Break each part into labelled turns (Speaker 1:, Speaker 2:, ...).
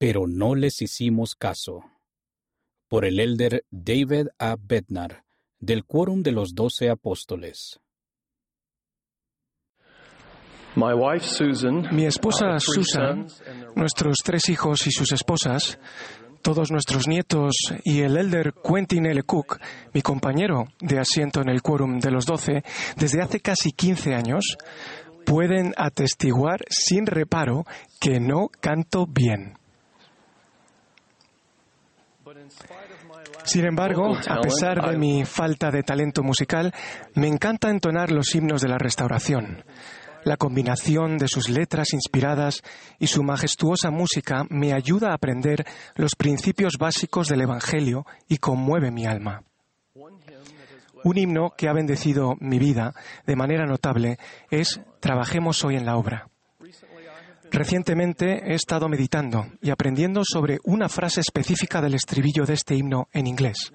Speaker 1: Pero no les hicimos caso. Por el elder David A. Bednar, del Quórum de los Doce Apóstoles.
Speaker 2: Mi esposa Susan, nuestros tres hijos y sus esposas, todos nuestros nietos y el elder Quentin L. Cook, mi compañero de asiento en el quórum de los doce, desde hace casi 15 años, pueden atestiguar sin reparo que no canto bien. Sin embargo, a pesar de mi falta de talento musical, me encanta entonar los himnos de la restauración. La combinación de sus letras inspiradas y su majestuosa música me ayuda a aprender los principios básicos del Evangelio y conmueve mi alma. Un himno que ha bendecido mi vida de manera notable es Trabajemos hoy en la obra. Recientemente he estado meditando y aprendiendo sobre una frase específica del estribillo de este himno en inglés.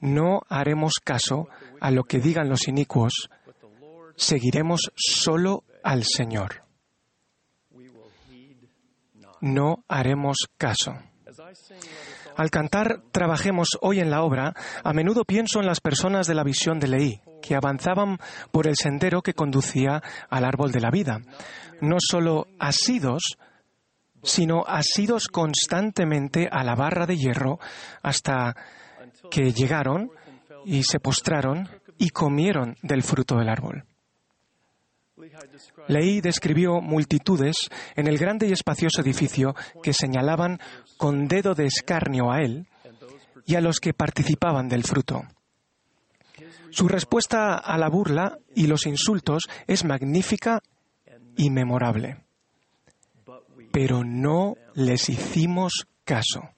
Speaker 2: No haremos caso a lo que digan los inicuos, seguiremos solo al Señor. No haremos caso. Al cantar Trabajemos hoy en la obra, a menudo pienso en las personas de la visión de Leí, que avanzaban por el sendero que conducía al árbol de la vida, no solo asidos, sino asidos constantemente a la barra de hierro hasta que llegaron y se postraron y comieron del fruto del árbol. Leí describió multitudes en el grande y espacioso edificio que señalaban con dedo de escarnio a él y a los que participaban del fruto. Su respuesta a la burla y los insultos es magnífica y memorable. Pero no les hicimos caso.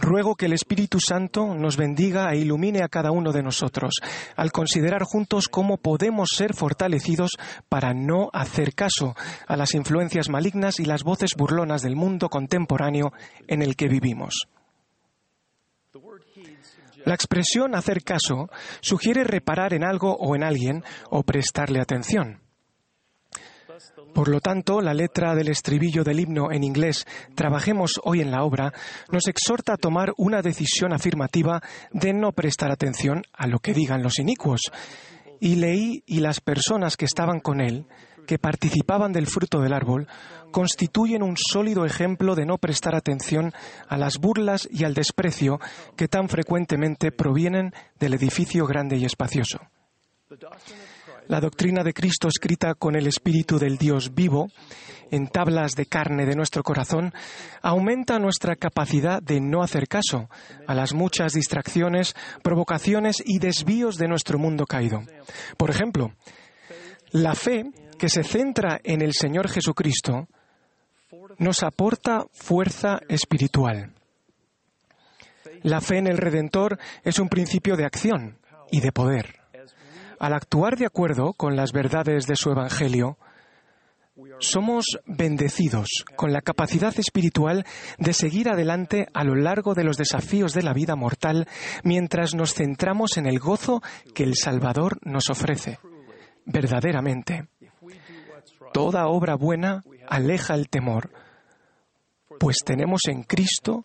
Speaker 2: Ruego que el Espíritu Santo nos bendiga e ilumine a cada uno de nosotros al considerar juntos cómo podemos ser fortalecidos para no hacer caso a las influencias malignas y las voces burlonas del mundo contemporáneo en el que vivimos. La expresión hacer caso sugiere reparar en algo o en alguien o prestarle atención. Por lo tanto, la letra del estribillo del himno en inglés Trabajemos hoy en la obra nos exhorta a tomar una decisión afirmativa de no prestar atención a lo que digan los inicuos. Y Leí y las personas que estaban con él, que participaban del fruto del árbol, constituyen un sólido ejemplo de no prestar atención a las burlas y al desprecio que tan frecuentemente provienen del edificio grande y espacioso. La doctrina de Cristo escrita con el Espíritu del Dios vivo en tablas de carne de nuestro corazón aumenta nuestra capacidad de no hacer caso a las muchas distracciones, provocaciones y desvíos de nuestro mundo caído. Por ejemplo, la fe que se centra en el Señor Jesucristo nos aporta fuerza espiritual. La fe en el Redentor es un principio de acción y de poder. Al actuar de acuerdo con las verdades de su Evangelio, somos bendecidos con la capacidad espiritual de seguir adelante a lo largo de los desafíos de la vida mortal mientras nos centramos en el gozo que el Salvador nos ofrece. Verdaderamente, toda obra buena aleja el temor, pues tenemos en Cristo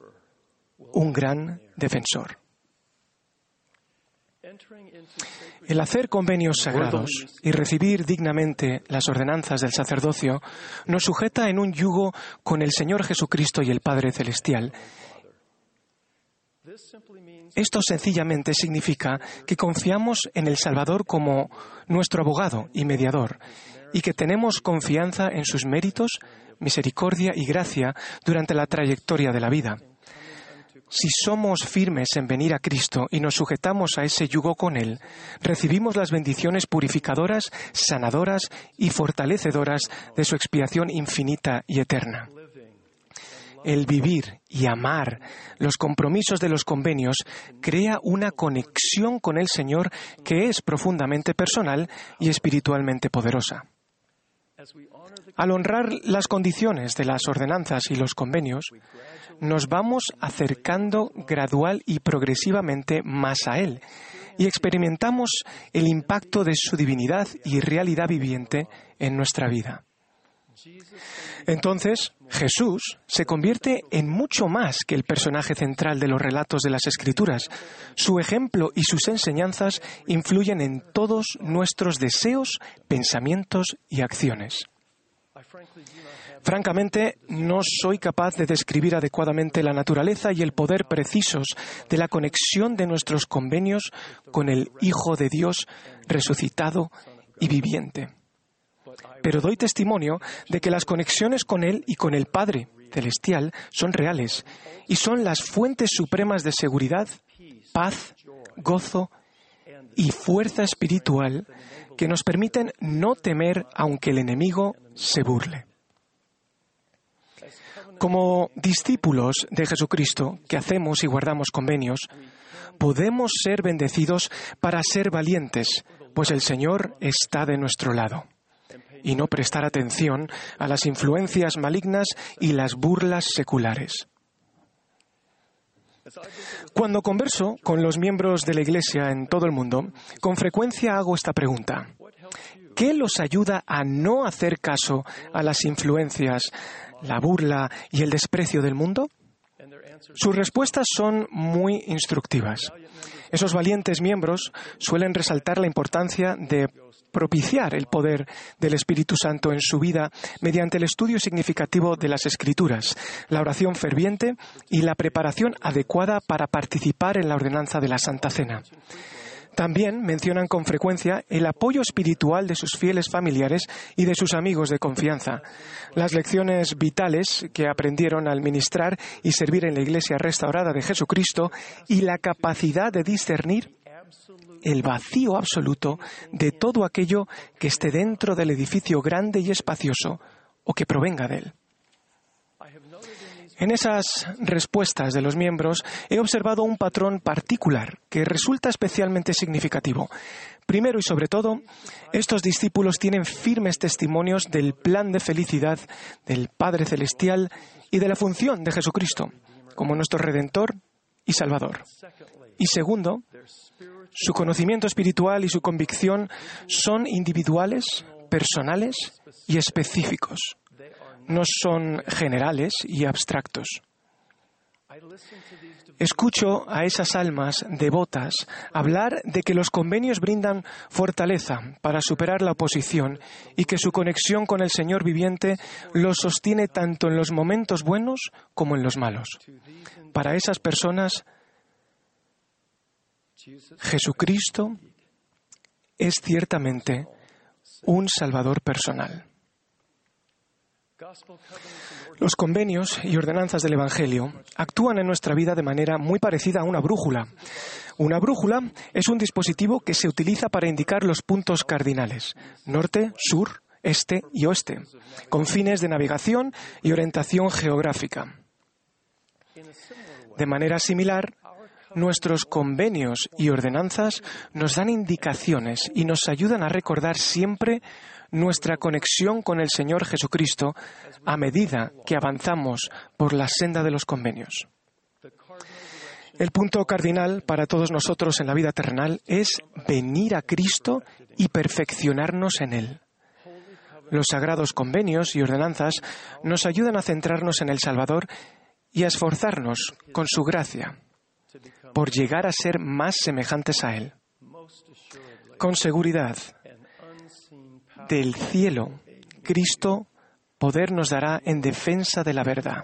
Speaker 2: un gran defensor. El hacer convenios sagrados y recibir dignamente las ordenanzas del sacerdocio nos sujeta en un yugo con el Señor Jesucristo y el Padre Celestial. Esto sencillamente significa que confiamos en el Salvador como nuestro abogado y mediador y que tenemos confianza en sus méritos, misericordia y gracia durante la trayectoria de la vida. Si somos firmes en venir a Cristo y nos sujetamos a ese yugo con Él, recibimos las bendiciones purificadoras, sanadoras y fortalecedoras de su expiación infinita y eterna. El vivir y amar los compromisos de los convenios crea una conexión con el Señor que es profundamente personal y espiritualmente poderosa. Al honrar las condiciones de las ordenanzas y los convenios, nos vamos acercando gradual y progresivamente más a Él y experimentamos el impacto de su divinidad y realidad viviente en nuestra vida. Entonces, Jesús se convierte en mucho más que el personaje central de los relatos de las Escrituras. Su ejemplo y sus enseñanzas influyen en todos nuestros deseos, pensamientos y acciones. Francamente, no soy capaz de describir adecuadamente la naturaleza y el poder precisos de la conexión de nuestros convenios con el Hijo de Dios resucitado y viviente pero doy testimonio de que las conexiones con Él y con el Padre Celestial son reales y son las fuentes supremas de seguridad, paz, gozo y fuerza espiritual que nos permiten no temer aunque el enemigo se burle. Como discípulos de Jesucristo que hacemos y guardamos convenios, podemos ser bendecidos para ser valientes, pues el Señor está de nuestro lado y no prestar atención a las influencias malignas y las burlas seculares. Cuando converso con los miembros de la Iglesia en todo el mundo, con frecuencia hago esta pregunta. ¿Qué los ayuda a no hacer caso a las influencias, la burla y el desprecio del mundo? Sus respuestas son muy instructivas. Esos valientes miembros suelen resaltar la importancia de propiciar el poder del Espíritu Santo en su vida mediante el estudio significativo de las Escrituras, la oración ferviente y la preparación adecuada para participar en la ordenanza de la Santa Cena. También mencionan con frecuencia el apoyo espiritual de sus fieles familiares y de sus amigos de confianza, las lecciones vitales que aprendieron al ministrar y servir en la Iglesia restaurada de Jesucristo y la capacidad de discernir el vacío absoluto de todo aquello que esté dentro del edificio grande y espacioso o que provenga de él. En esas respuestas de los miembros he observado un patrón particular que resulta especialmente significativo. Primero y sobre todo, estos discípulos tienen firmes testimonios del plan de felicidad del Padre Celestial y de la función de Jesucristo como nuestro Redentor y Salvador. Y segundo, su conocimiento espiritual y su convicción son individuales, personales y específicos. No son generales y abstractos. Escucho a esas almas devotas hablar de que los convenios brindan fortaleza para superar la oposición y que su conexión con el Señor viviente los sostiene tanto en los momentos buenos como en los malos. Para esas personas, Jesucristo es ciertamente un Salvador personal. Los convenios y ordenanzas del Evangelio actúan en nuestra vida de manera muy parecida a una brújula. Una brújula es un dispositivo que se utiliza para indicar los puntos cardinales, norte, sur, este y oeste, con fines de navegación y orientación geográfica. De manera similar, Nuestros convenios y ordenanzas nos dan indicaciones y nos ayudan a recordar siempre nuestra conexión con el Señor Jesucristo a medida que avanzamos por la senda de los convenios. El punto cardinal para todos nosotros en la vida terrenal es venir a Cristo y perfeccionarnos en Él. Los sagrados convenios y ordenanzas nos ayudan a centrarnos en el Salvador y a esforzarnos con su gracia por llegar a ser más semejantes a Él. Con seguridad, del cielo, Cristo poder nos dará en defensa de la verdad.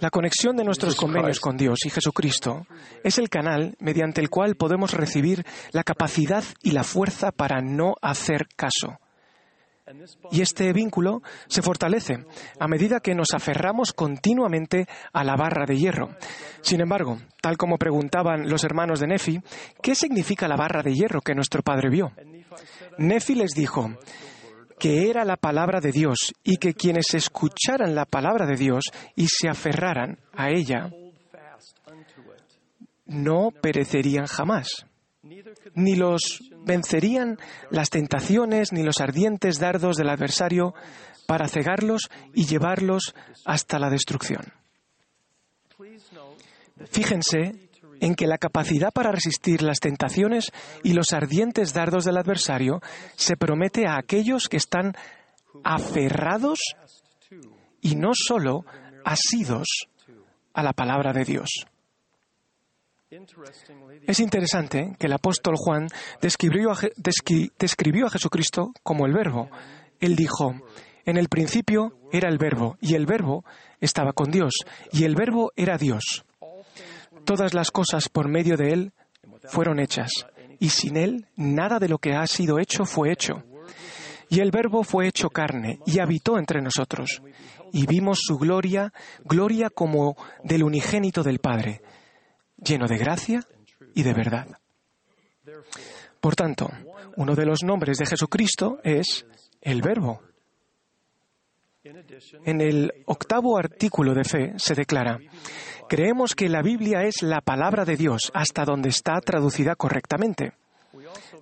Speaker 2: La conexión de nuestros convenios con Dios y Jesucristo es el canal mediante el cual podemos recibir la capacidad y la fuerza para no hacer caso y este vínculo se fortalece a medida que nos aferramos continuamente a la barra de hierro. Sin embargo, tal como preguntaban los hermanos de Nefi, ¿qué significa la barra de hierro que nuestro padre vio? Nefi les dijo que era la palabra de Dios y que quienes escucharan la palabra de Dios y se aferraran a ella no perecerían jamás ni los vencerían las tentaciones ni los ardientes dardos del adversario para cegarlos y llevarlos hasta la destrucción. Fíjense en que la capacidad para resistir las tentaciones y los ardientes dardos del adversario se promete a aquellos que están aferrados y no solo asidos a la palabra de Dios. Es interesante que el apóstol Juan describió a, Jesucristo como el verbo. Él dijo, en el principio era el verbo, y el verbo estaba con Dios, y el verbo era Dios. Todas las cosas por medio de Él fueron hechas, y sin Él nada de lo que ha sido hecho fue hecho. Y el verbo fue hecho carne, y habitó entre nosotros, y vimos su gloria, gloria como del unigénito del Padre, lleno de gracia y de verdad. Por tanto, uno de los nombres de Jesucristo es el Verbo. En el octavo artículo de fe se declara, creemos que la Biblia es la palabra de Dios hasta donde está traducida correctamente.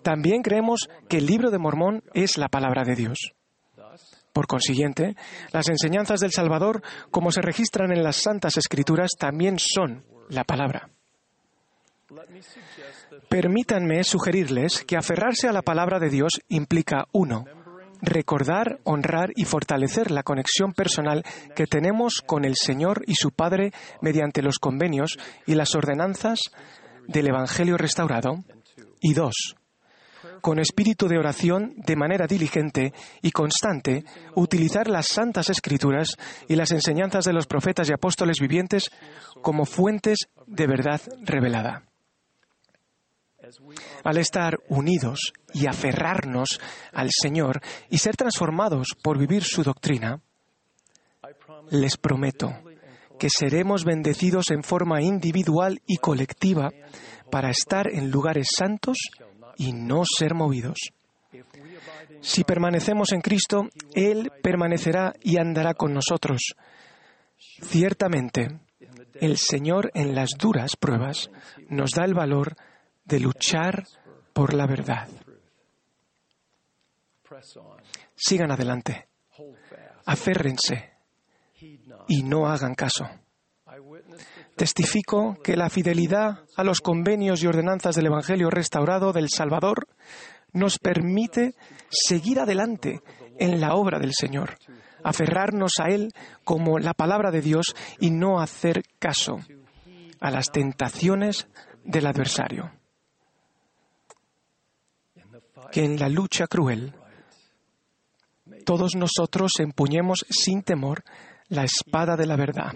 Speaker 2: También creemos que el libro de Mormón es la palabra de Dios. Por consiguiente, las enseñanzas del Salvador, como se registran en las Santas Escrituras, también son la palabra. Permítanme sugerirles que aferrarse a la palabra de Dios implica, uno, recordar, honrar y fortalecer la conexión personal que tenemos con el Señor y su Padre mediante los convenios y las ordenanzas del Evangelio restaurado. Y dos, con espíritu de oración, de manera diligente y constante, utilizar las santas escrituras y las enseñanzas de los profetas y apóstoles vivientes como fuentes de verdad revelada. Al estar unidos y aferrarnos al Señor y ser transformados por vivir su doctrina, les prometo que seremos bendecidos en forma individual y colectiva para estar en lugares santos y no ser movidos. Si permanecemos en Cristo, Él permanecerá y andará con nosotros. Ciertamente, el Señor en las duras pruebas nos da el valor de luchar por la verdad. Sigan adelante, aférrense y no hagan caso. Testifico que la fidelidad a los convenios y ordenanzas del Evangelio restaurado del Salvador nos permite seguir adelante en la obra del Señor, aferrarnos a Él como la palabra de Dios y no hacer caso a las tentaciones del adversario que en la lucha cruel todos nosotros empuñemos sin temor la espada de la verdad,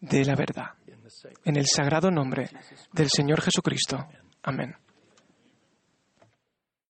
Speaker 2: de la verdad, en el sagrado nombre del Señor Jesucristo. Amén.